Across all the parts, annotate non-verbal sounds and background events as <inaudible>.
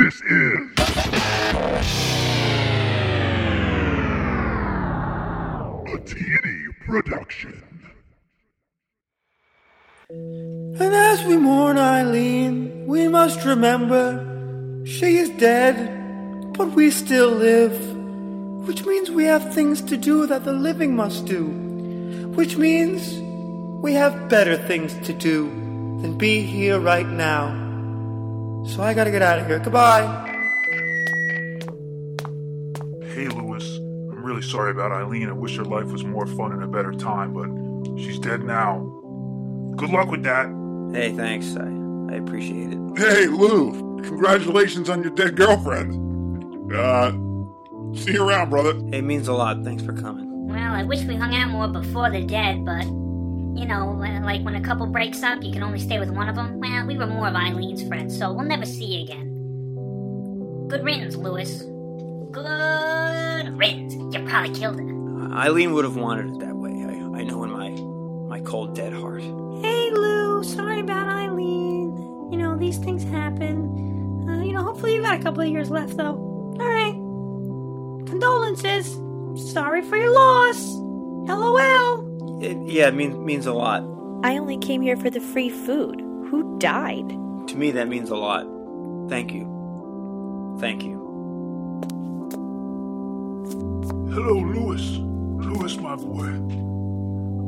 This is a T&E production. And as we mourn Eileen, we must remember she is dead, but we still live. Which means we have things to do that the living must do. Which means we have better things to do than be here right now. So I gotta get out of here. Goodbye. Hey, Lewis. I'm really sorry about Eileen. I wish her life was more fun and a better time, but she's dead now. Good luck with that. Hey, thanks. I, I appreciate it. Hey, Lou. Congratulations on your dead girlfriend. Uh, see you around, brother. It means a lot. Thanks for coming. Well, I wish we hung out more before they're dead, but you know, like when a couple breaks up, you can only stay with one of them. Well, we were more of Eileen's friends, so we'll never see you again. Good riddance, Lewis. Good riddance. You probably killed her. Eileen would have wanted it that way. I, I know in my my cold dead heart. Hey, Lou. Sorry about Eileen. You know, these things happen. Uh, you know, hopefully you got a couple of years left, though. All right. Condolences. Sorry for your loss. LOL. It, yeah, it means means a lot. I only came here for the free food. Who died? To me, that means a lot. Thank you. Thank you. Hello, Lewis. Lewis, my boy.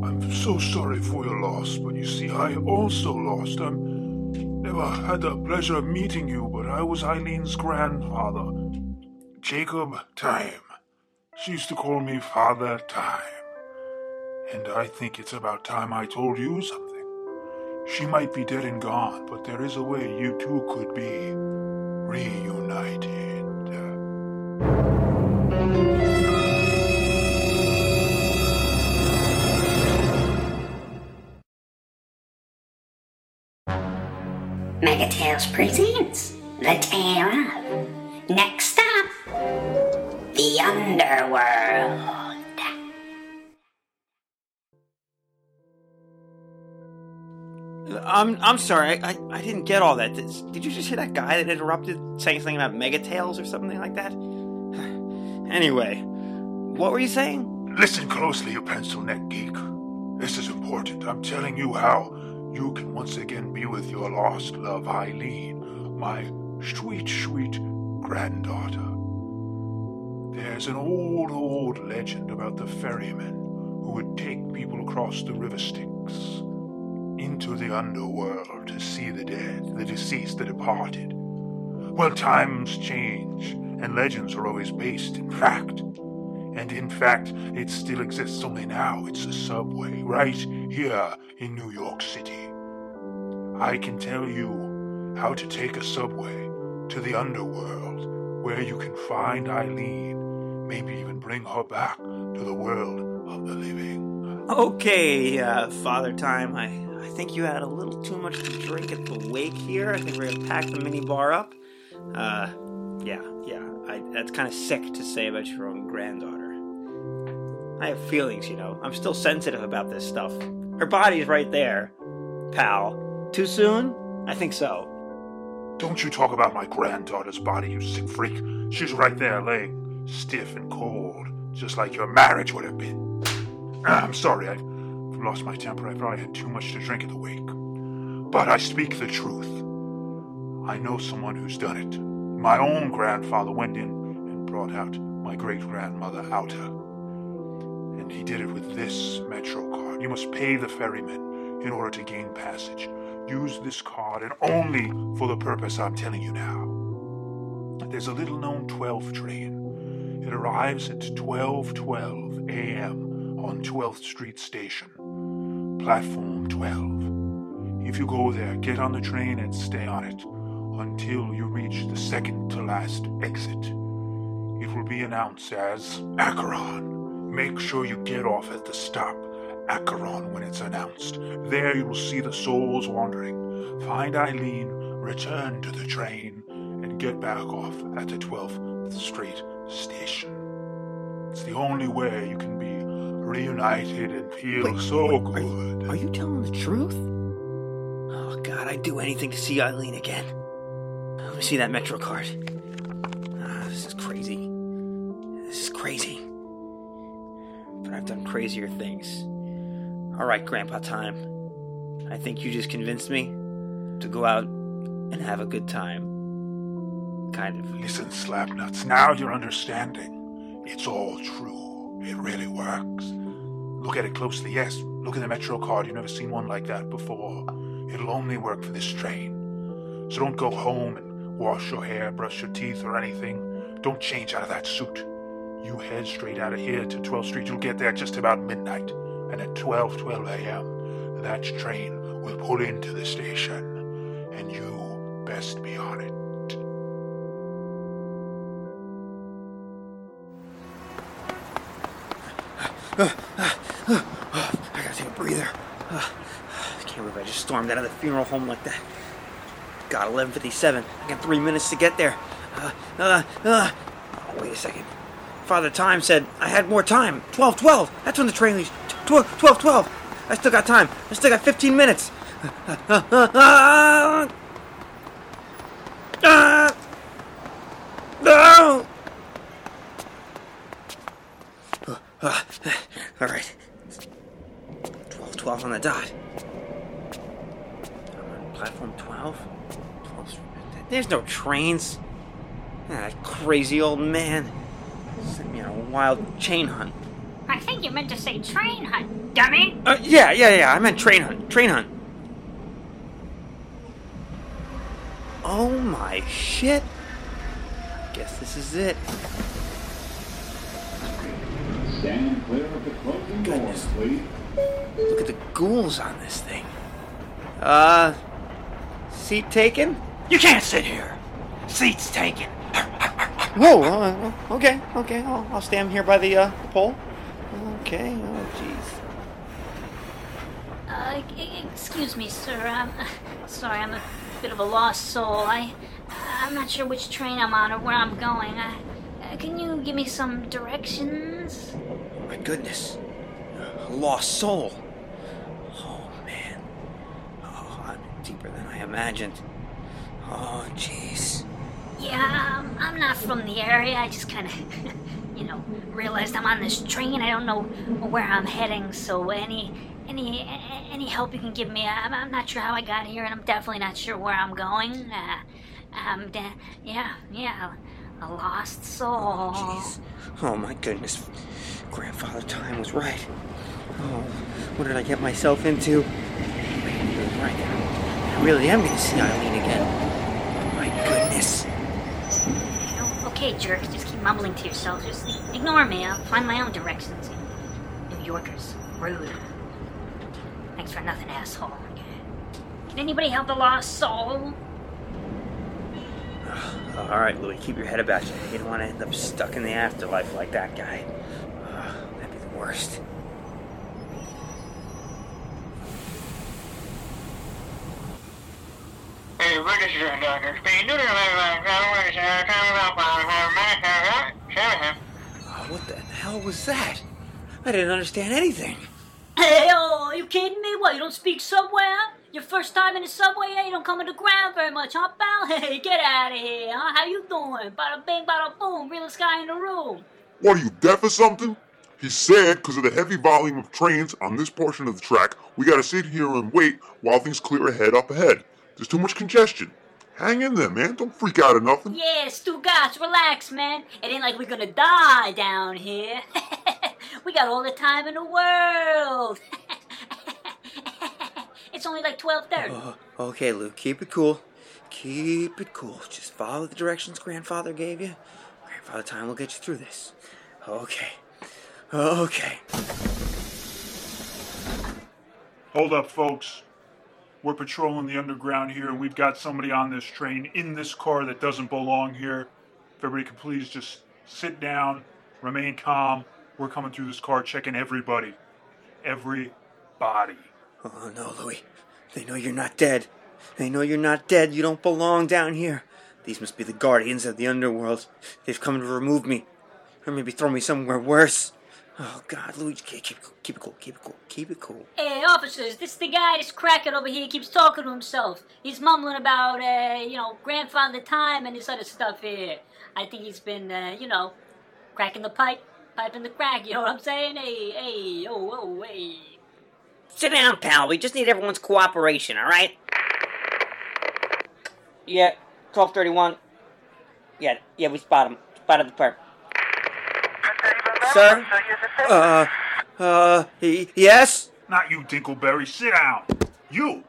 I'm so sorry for your loss, but you see, I also lost. I'm never had the pleasure of meeting you, but I was Eileen's grandfather, Jacob Time. She used to call me Father Time. And I think it's about time I told you something. She might be dead and gone, but there is a way you two could be reunited. Megatales presents The Tale of. Next up, The Underworld. I'm I'm sorry. I, I, I didn't get all that. Did, did you just hear that guy that interrupted saying something about Mega Megatails or something like that? <sighs> anyway, what were you saying? Listen closely, you pencil neck geek. This is important. I'm telling you how you can once again be with your lost love, Eileen, my sweet, sweet granddaughter. There's an old, old legend about the ferryman who would take people across the river Styx into the underworld to see the dead, the deceased, the departed. Well, times change, and legends are always based in fact. And in fact, it still exists, only now it's a subway, right here in New York City. I can tell you how to take a subway to the underworld, where you can find Eileen, maybe even bring her back to the world of the living. Okay, uh, Father Time. I I think you had a little too much to drink at the wake here. I think we're gonna pack the mini bar up. Uh, yeah, yeah. I, that's kind of sick to say about your own granddaughter. I have feelings, you know. I'm still sensitive about this stuff. Her body's right there, pal. Too soon? I think so. Don't you talk about my granddaughter's body, you sick freak. She's right there, laying stiff and cold, just like your marriage would have been. Ah, I'm sorry, I lost my temper. I probably had too much to drink at the wake. But I speak the truth. I know someone who's done it. My own grandfather went in and brought out my great grandmother Outa. And he did it with this Metro card. You must pay the ferryman in order to gain passage. Use this card and only for the purpose I'm telling you now. There's a little known 12 train. It arrives at 12:12 a.m. on 12th Street Station, platform 12. If you go there, get on the train and stay on it until you reach the second to last exit. It will be announced as Acheron. Make sure you get off at the stop, Acheron, when it's announced. There you will see the souls wandering. Find Eileen, return to the train, and get back off at the 12th Street station. It's the only way you can be reunited and feel Wait, so wait, good. Are you telling the truth? Oh, God, I'd do anything to see Eileen again. Let me see that Metro card. Ah, this is crazy. This is crazy. But I've done crazier things. All right, Grandpa Time. I think you just convinced me to go out and have a good time. Kind of. Listen, Slapnuts, now you're understanding. It's all true. It really works. Look at it closely, yes. Look at the Metro card. You've never seen one like that before. It'll only work for this train. So don't go home and wash your hair, brush your teeth, or anything. Don't change out of that suit. You head straight out of here to 12th Street. You'll get there just about midnight. And at 12, 12 a.m., that train will pull into the station. And you best be on it. Take <laughs> a breather. Uh, I can't believe I just stormed out of the funeral home like that. God, 11:57. I got three minutes to get there. Uh, uh, uh. Oh, wait a second. Father Time said I had more time. 12, 12. That's when the train leaves. 12, 12, 12. I still got time. I still got 15 minutes. Uh, uh, uh, uh, uh, no. Uh, uh, all right. 12, 12 on the dot. I'm on platform 12? 12 There's no trains. Ah, that crazy old man sent me on a wild chain hunt. I think you meant to say train hunt, dummy. Uh, yeah, yeah, yeah. I meant train hunt. Train hunt. Oh my shit. Guess this is it. Stand clear of the closing Goodness. doors, please. Look at the ghouls on this thing. Uh, seat taken? You can't sit here. Seat's taken. Whoa, uh, okay, okay. I'll, I'll stand here by the, uh, pole. Okay, oh jeez. Uh, excuse me, sir. I'm sorry. I'm a bit of a lost soul. I, I'm not sure which train I'm on or where I'm going. I, uh, can you give me some directions? My goodness. Lost soul. Oh, man. Oh, I'm deeper than I imagined. Oh, jeez. Yeah, um, I'm not from the area. I just kind of, <laughs> you know, realized I'm on this train. I don't know where I'm heading. So any, any, any help you can give me? I'm, I'm not sure how I got here, and I'm definitely not sure where I'm going. Uh, um, da- yeah, yeah, a lost soul. Jeez. Oh, my goodness. Grandfather Time was right. Oh, what did I get myself into? I really am to see Eileen again. My goodness. Okay, jerk. Just keep mumbling to yourself. Just ignore me. I'll find my own directions. New Yorkers, rude. Thanks for nothing, asshole. Can anybody help the lost soul? All right, Louis, keep your head about you. You don't want to end up stuck in the afterlife like that guy. That'd be the worst. Hey, register, Dr. Speed. Do the Shanahan. Oh, what the hell was that? I didn't understand anything. Hey, oh, are you kidding me? What, you don't speak subway, huh? Your first time in the subway, yeah? You don't come in the ground very much, huh, pal? <laughs> Hey, get out of here, huh? How you doing? Bada bing, bada boom, realest guy in the room. What are you, deaf or something? He said because of the heavy volume of trains on this portion of the track, we gotta sit here and wait while things clear ahead up ahead. There's too much congestion. Hang in there, man. Don't freak out or nothing. Yeah, Stu Goss, relax, man. It ain't like we're gonna die down here. <laughs> we got all the time in the world. <laughs> it's only like 12.30. Uh, okay, Luke, keep it cool. Keep it cool. Just follow the directions grandfather gave you. Grandfather Time will get you through this. Okay. Okay. Hold up, folks. We're patrolling the underground here, and we've got somebody on this train in this car that doesn't belong here. If everybody could please just sit down, remain calm. We're coming through this car, checking everybody. Everybody. Oh no, Louis. They know you're not dead. They know you're not dead. You don't belong down here. These must be the guardians of the underworld. They've come to remove me. Or maybe throw me somewhere worse. Oh God, Luigi, keep, keep, keep it cool, keep it cool, keep it cool. Hey, officers, this is the guy, this cracker over here, keeps talking to himself. He's mumbling about, uh, you know, grandfather time and this other stuff here. I think he's been, uh, you know, cracking the pipe, piping the crack, you know what I'm saying? Hey, hey, oh, oh, hey. Sit down, pal. We just need everyone's cooperation, all right? Yeah, twelve thirty-one. Yeah, yeah, we spot him. Spotted the perp. Sir? Uh, uh, he, yes? Not you, Dinkleberry. Sit down. You.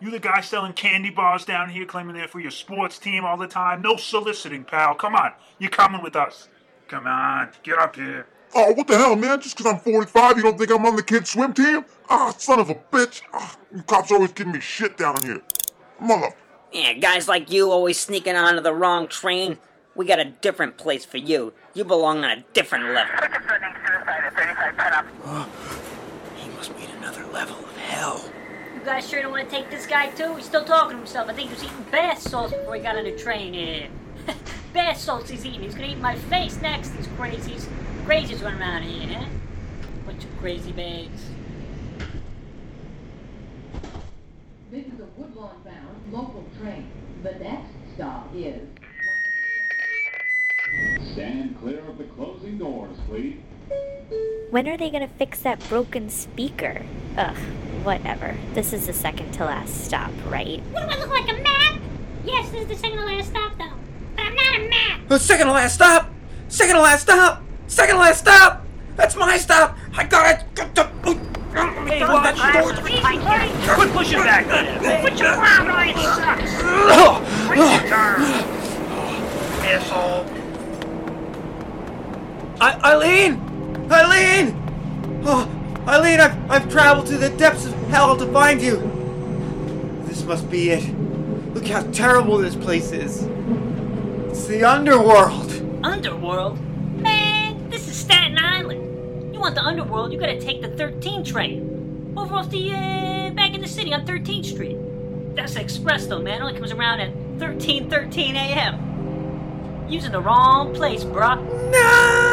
You the guy selling candy bars down here, claiming they're for your sports team all the time? No soliciting, pal. Come on. You're coming with us. Come on. Get up here. Oh, what the hell, man? Just 'cause I'm 45, you don't think I'm on the kids' swim team? Ah, son of a bitch. Ah, you cops always giving me shit down here. Mother. Yeah, guys like you always sneaking onto the wrong train. We got a different place for you. You belong on a different level. <gasps> he must be in another level of hell. You guys sure don't want to take this guy too? He's still talking to himself. I think he was eating bath salts before he got on the train here. <laughs> bath salts he's eating. He's gonna eat my face next, these crazies. Crazies running around here, huh? Bunch of crazy bags. This is a Woodlawn bound local train. The next stop is. Stand clear of the closing doors, please. When are they gonna fix that broken speaker? Ugh, whatever. This is the second to last stop, right? What do I look like, a map? Yes, this is the second to last stop, though. But I'm not a map. Uh, second to last stop! Second to last stop! Second to last stop! That's my stop! I got it! Hey, watch Quit pushing back there. Put your arm on it, sucks. Asshole. I- Eileen! Eileen! Oh, Eileen, I've, I've traveled to the depths of hell to find you. This must be it. Look how terrible this place is. It's the underworld. Underworld? Man, this is Staten Island. You want the underworld, you gotta take the 13 train. Over off the, uh, back in the city on 13th Street. That's the express, though, man. It only comes around at 13:13 a.m. Using the wrong place, bruh. Thanks